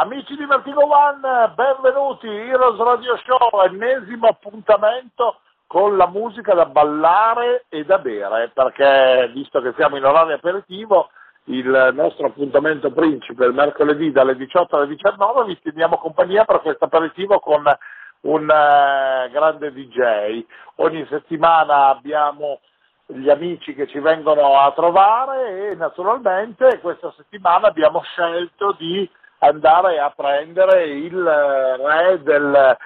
Amici di Vertigo One, benvenuti, Heroes Radio Show, ennesimo appuntamento con la musica da ballare e da bere, perché visto che siamo in orario aperitivo, il nostro appuntamento principe il mercoledì dalle 18 alle 19 vi teniamo compagnia per questo aperitivo con un uh, grande DJ. Ogni settimana abbiamo gli amici che ci vengono a trovare e naturalmente questa settimana abbiamo scelto di andare a prendere il re del,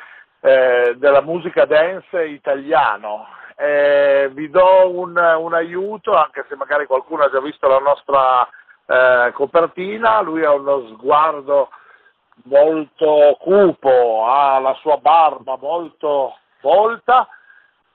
eh, della musica dance italiano. Eh, vi do un, un, aiuto, anche se magari qualcuno ha già visto la nostra eh, copertina, lui ha uno sguardo molto cupo, ha la sua barba molto folta,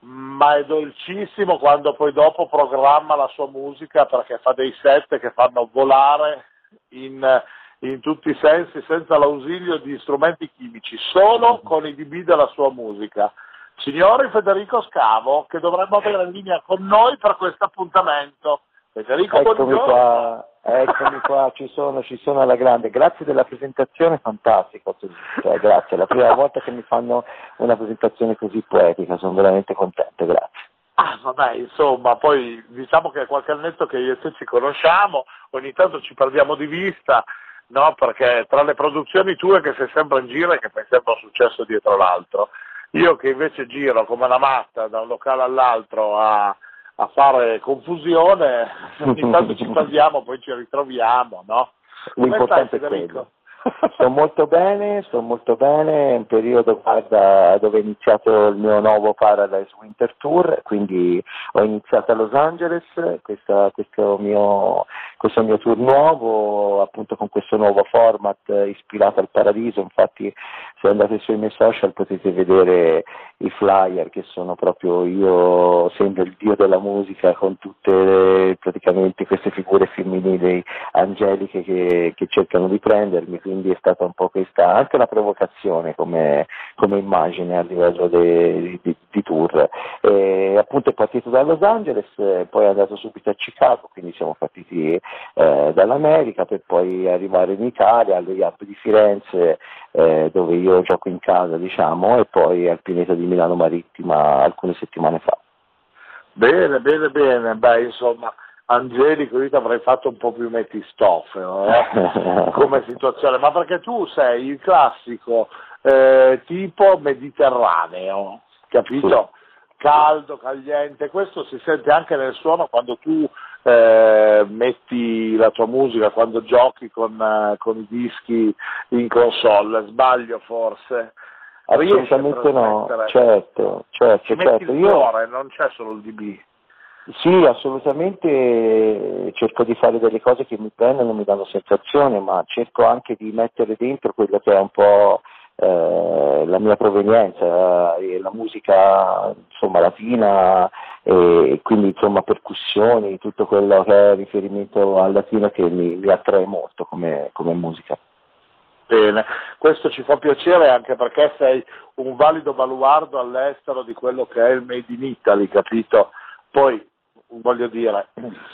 ma è dolcissimo quando poi dopo programma la sua musica perché fa dei set che fanno volare in, in tutti i sensi senza l'ausilio di strumenti chimici, solo con i DB della sua musica. Signori Federico Scavo, che dovremmo avere in linea con noi per questo appuntamento. Federico, eccomi qua, eccomi qua, ci sono, ci sono alla grande. Grazie della presentazione, fantastico. Cioè, grazie, è la prima volta che mi fanno una presentazione così poetica, sono veramente contento, grazie. Ah, vabbè, insomma, poi diciamo che è qualche annetto che io e te ci conosciamo, ogni tanto ci perdiamo di vista, no? Perché tra le produzioni tue che sei sempre in giro e che fai sempre un successo dietro l'altro, io che invece giro come una matta da un locale all'altro a a fare confusione, ogni tanto ci parliamo, poi ci ritroviamo, no? L'importante è quello. Sto molto bene, sto molto bene, è un periodo guarda, dove è iniziato il mio nuovo Paradise Winter Tour, quindi ho iniziato a Los Angeles questa, questo, mio, questo, mio, tour nuovo, appunto con questo nuovo format ispirato al paradiso, infatti se andate sui miei social potete vedere i flyer che sono proprio io, sembro il dio della musica con tutte le, praticamente queste figure femminili angeliche che, che cercano di prendermi quindi è stata un po' questa anche una provocazione come, come immagine a livello di, di, di tour. E, appunto è partito da Los Angeles, poi è andato subito a Chicago, quindi siamo partiti eh, dall'America per poi arrivare in Italia, allo IAP di Firenze eh, dove io gioco in casa diciamo e poi al Pineto di Milano Marittima alcune settimane fa. Bene, bene, bene, beh insomma Angelico, io ti avrei fatto un po' più metistofero eh? come situazione, ma perché tu sei il classico eh, tipo mediterraneo, capito? Caldo, cagliente, questo si sente anche nel suono quando tu eh, metti la tua musica, quando giochi con, eh, con i dischi in console, sbaglio forse? Assolutamente no, certo, certo, Ci certo. il cuore, non c'è solo il DB. Sì, assolutamente cerco di fare delle cose che mi prendono, mi danno sensazione, ma cerco anche di mettere dentro quello che è un po' eh, la mia provenienza, eh, la musica insomma, latina e quindi insomma percussioni, tutto quello che è riferimento al latino che mi, mi attrae molto come, come musica. Bene, questo ci fa piacere anche perché sei un valido baluardo all'estero di quello che è il Made in Italy, capito? Poi voglio dire,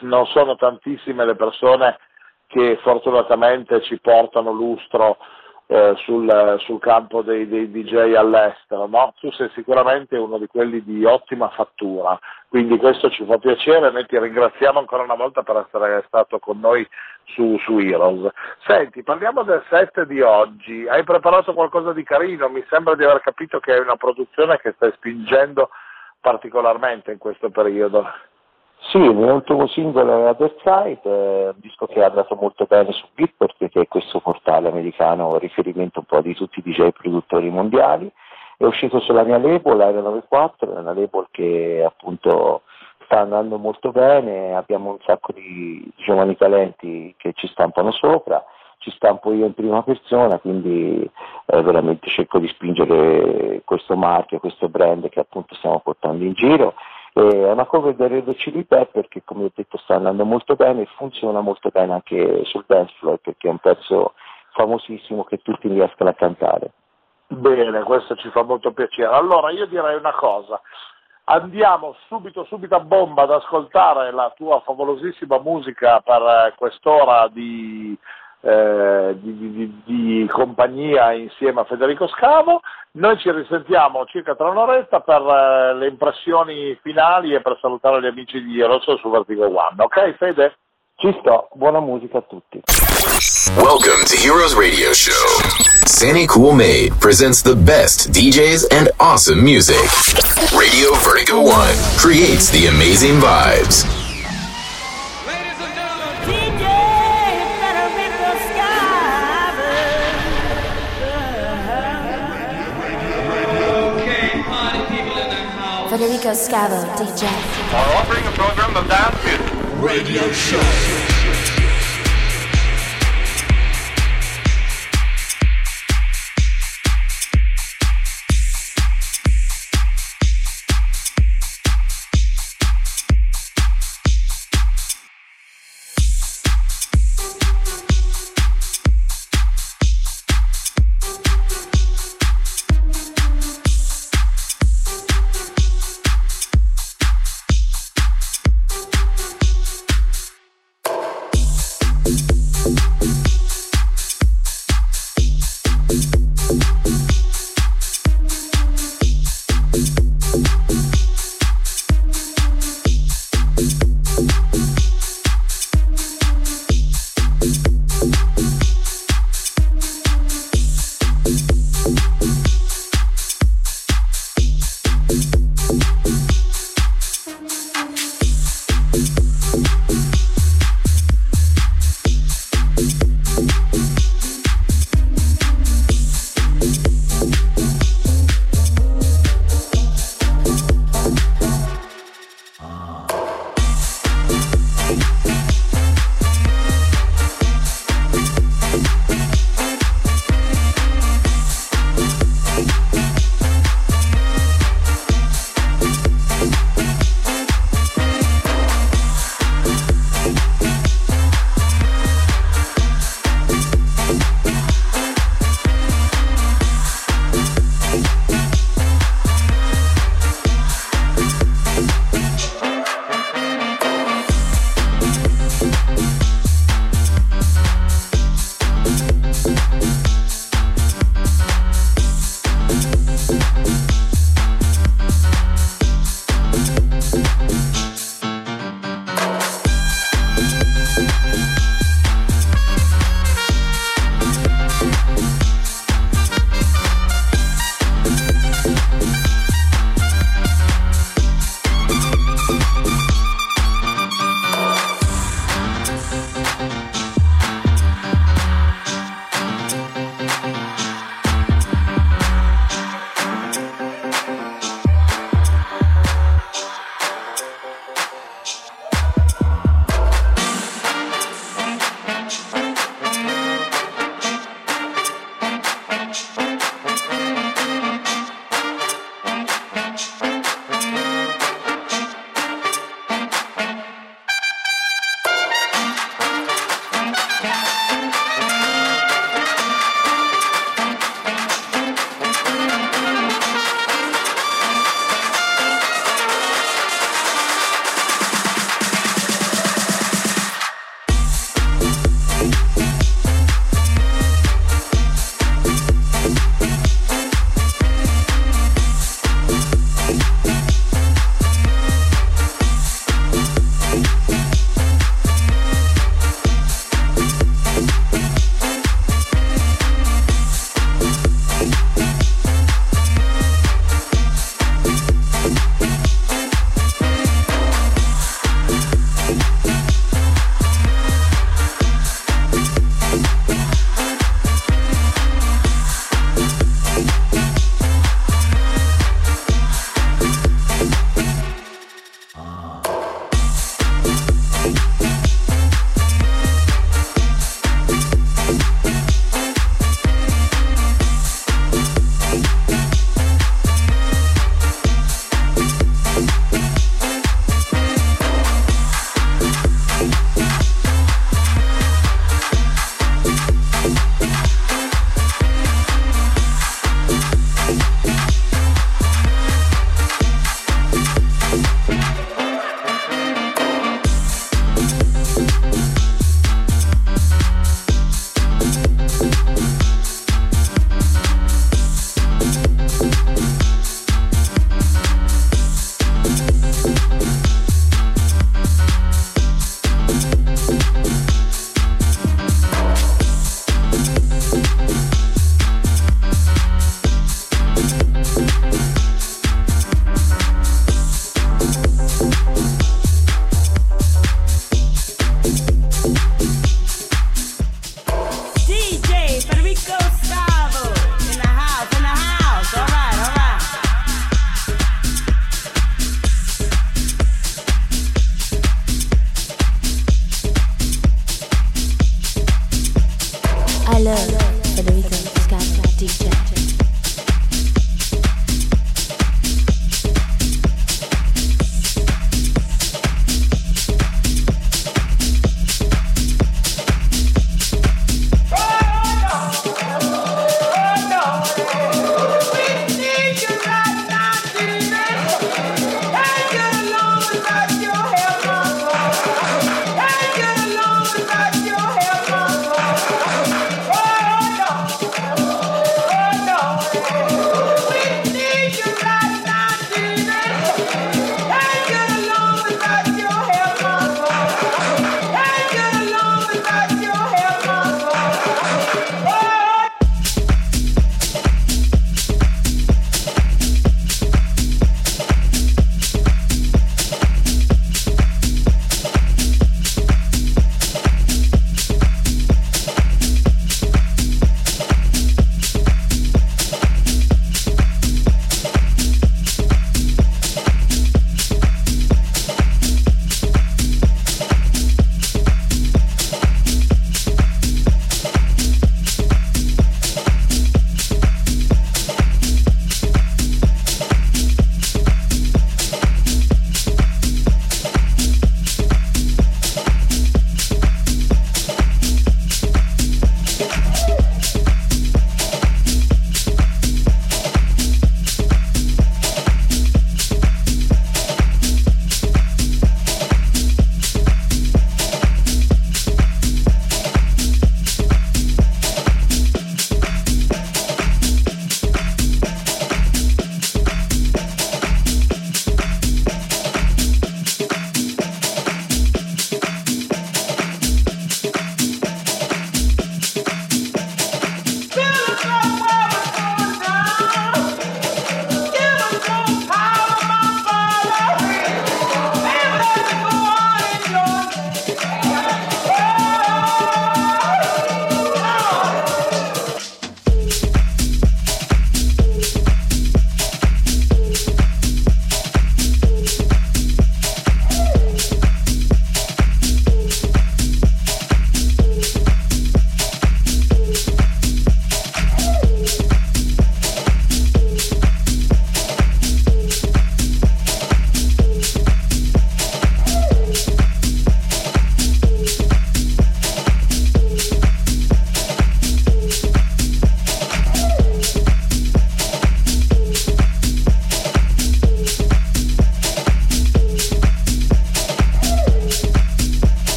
non sono tantissime le persone che fortunatamente ci portano lustro eh, sul, sul, campo dei, dei, DJ all'estero, no? Tu sei sicuramente uno di quelli di ottima fattura, quindi questo ci fa piacere, noi ti ringraziamo ancora una volta per essere stato con noi su, su Heroes. Senti, parliamo del set di oggi, hai preparato qualcosa di carino, mi sembra di aver capito che è una produzione che stai spingendo particolarmente in questo periodo. Sì, il mio ultimo singolo è Other Side, eh, un disco che è andato molto bene su Beatport, che è questo portale americano riferimento un po' di tutti i DJ produttori mondiali. È uscito sulla mia label, Aero 94, è una label che appunto sta andando molto bene, abbiamo un sacco di giovani talenti che ci stampano sopra, ci stampo io in prima persona, quindi eh, veramente cerco di spingere questo marchio, questo brand che appunto stiamo portando in giro è una cover del Red Chili Pepper che come ho detto sta andando molto bene e funziona molto bene anche sul dance floor perché è un pezzo famosissimo che tutti riescono a cantare. Bene, questo ci fa molto piacere. Allora io direi una cosa, andiamo subito, subito a bomba ad ascoltare la tua favolosissima musica per quest'ora di eh, di, di, di, compagnia insieme a Federico Scavo. Noi ci risentiamo circa tra un'oretta per eh, le impressioni finali e per salutare gli amici di Rosso su Vertigo One. Ok Fede? Ci sto, buona musica a tutti. Welcome to Heroes Radio Show. Sandy Cool Made presents the best DJs and awesome music. Radio Vertigo One creates the amazing vibes. Federico Scavo, DJ. Are offering a program of dance music. Radio Show.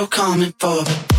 you're coming for.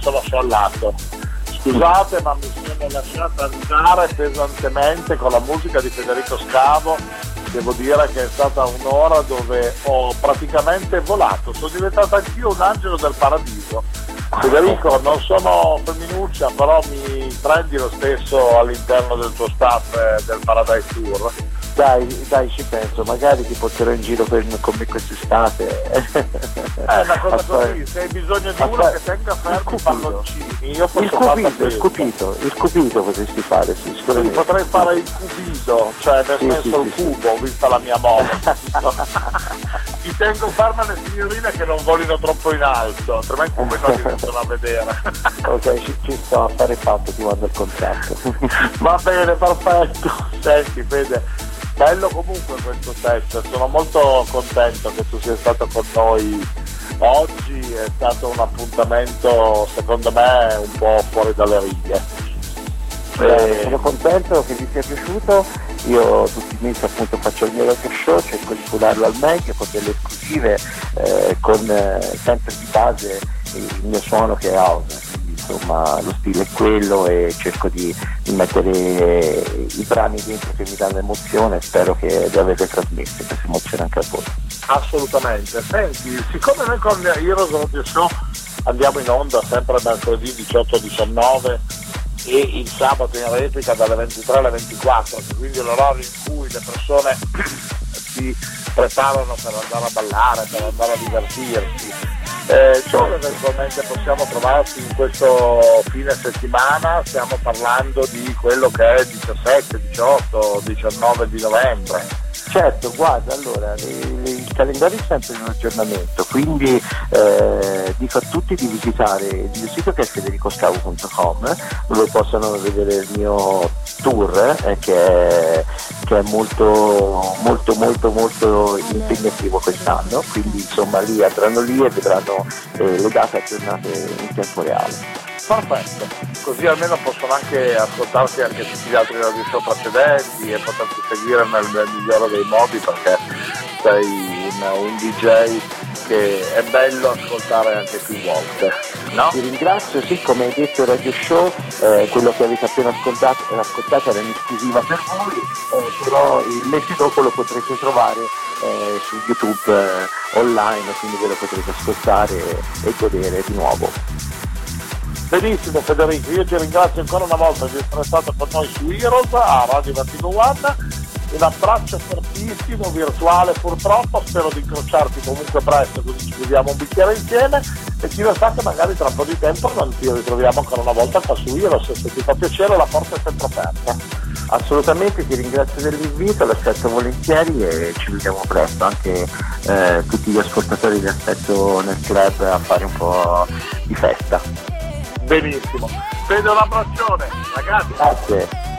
Sono sciallato. Scusate, ma mi sono lasciato andare pesantemente con la musica di Federico Scavo. Devo dire che è stata un'ora dove ho praticamente volato, sono diventato anch'io un angelo del paradiso. Federico, non sono femminuccia, però mi prendi lo stesso all'interno del tuo staff eh, del Paradise Tour. Dai, dai, ci penso, magari ti porterò in giro per, con me quest'estate. È una cosa così, se hai bisogno di uno che tenga fermi i palloncini, io posso Il cupito, il cupito, il cupito potresti fare, sì, sicuramente. potrei fare il cubido, cioè nel Sì, senso sì, il sì, cubo, vista la mia moda. ti tengo ferma le signorine che non volino troppo in alto, altrimenti poi non ti vengono a vedere. ok, ci, ci sto a fare fatto, ti mando il contratto. Va bene, perfetto. Senti, Fede, bello comunque questo test, sono molto contento che tu sia stato con noi oggi, è stato un appuntamento secondo me un po' fuori dalle righe. Eh, sono contento che vi sia piaciuto, io tutti i mesi appunto faccio il mio radio show, cerco di curarlo al meglio con delle esclusive, eh, con eh, sempre di base il mio suono che è house, insomma lo stile è quello e cerco di, di mettere i brani dentro che mi danno emozione, spero che li avete trasmessi, che si emoziona anche a voi. Assolutamente, senti, siccome noi con Heroes Radio Show andiamo in onda sempre mercoledì 18-19 e il sabato in replica dalle 23 alle 24, quindi l'orario in cui le persone si preparano per andare a ballare, per andare a divertirsi. Eh, dove eventualmente possiamo trovarci in questo fine settimana? Stiamo parlando di quello che è 17, 18, 19 di novembre. Certo, guarda, allora, il calendario è sempre in aggiornamento, quindi eh, dico a tutti di visitare il mio sito che è federicoscavo.com dove possono vedere il mio tour eh, che, è, che, è, molto molto molto molto impegnativo quest'anno, quindi insomma lì andranno lì e vedranno eh, le date aggiornate in tempo reale. Perfetto, così almeno possono anche ascoltarsi anche tutti gli altri radio show precedenti e potersi seguire nel, nel migliore dei modi perché sei un, un, DJ che è bello ascoltare anche più volte. No? Ti ringrazio, sì, come hai detto Radio Show, eh, quello che avete appena ascoltato, ascoltato era un'esclusiva per voi, eh, però il mese dopo lo potrete trovare eh, su YouTube eh, online, quindi ve lo potrete ascoltare e godere di nuovo. Benissimo Federico, io ti ringrazio ancora una volta di essere stato con noi su Heroes a Radio Vertigo One. Un abbraccio fortissimo, virtuale purtroppo, spero di incrociarti comunque presto così ci beviamo un bicchiere insieme e ci lo sa che magari tra un po' di tempo non ti ritroviamo ancora una volta qua su Heroes, se ti fa piacere la porta è sempre aperta. Assolutamente, ti ringrazio dell'invito, l'aspetto volentieri e ci vediamo presto, anche eh, tutti gli ascoltatori vi aspetto nel club a fare un po' di festa. Benissimo. Vedo un abbraccione, ragazzi. Grazie.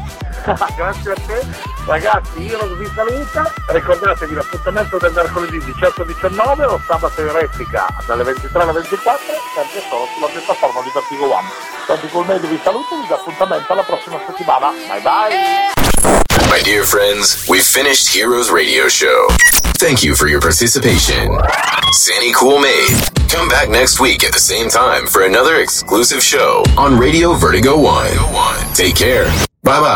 Grazie a te. Ragazzi, io vi saluta. Ricordatevi l'appuntamento del mercoledì 18-19 o sabato in replica dalle 23 alle 24, sempre solo sulla piattaforma di Vertigo One. Santi Colmedo vi saluto vi do appuntamento alla prossima settimana. Bye bye. My dear friends, we've finished Heroes Radio Show. Thank you for your participation. Sandy Cool Made. Come back next week at the same time for another exclusive show on Radio Vertigo One. Take care. Bye bye.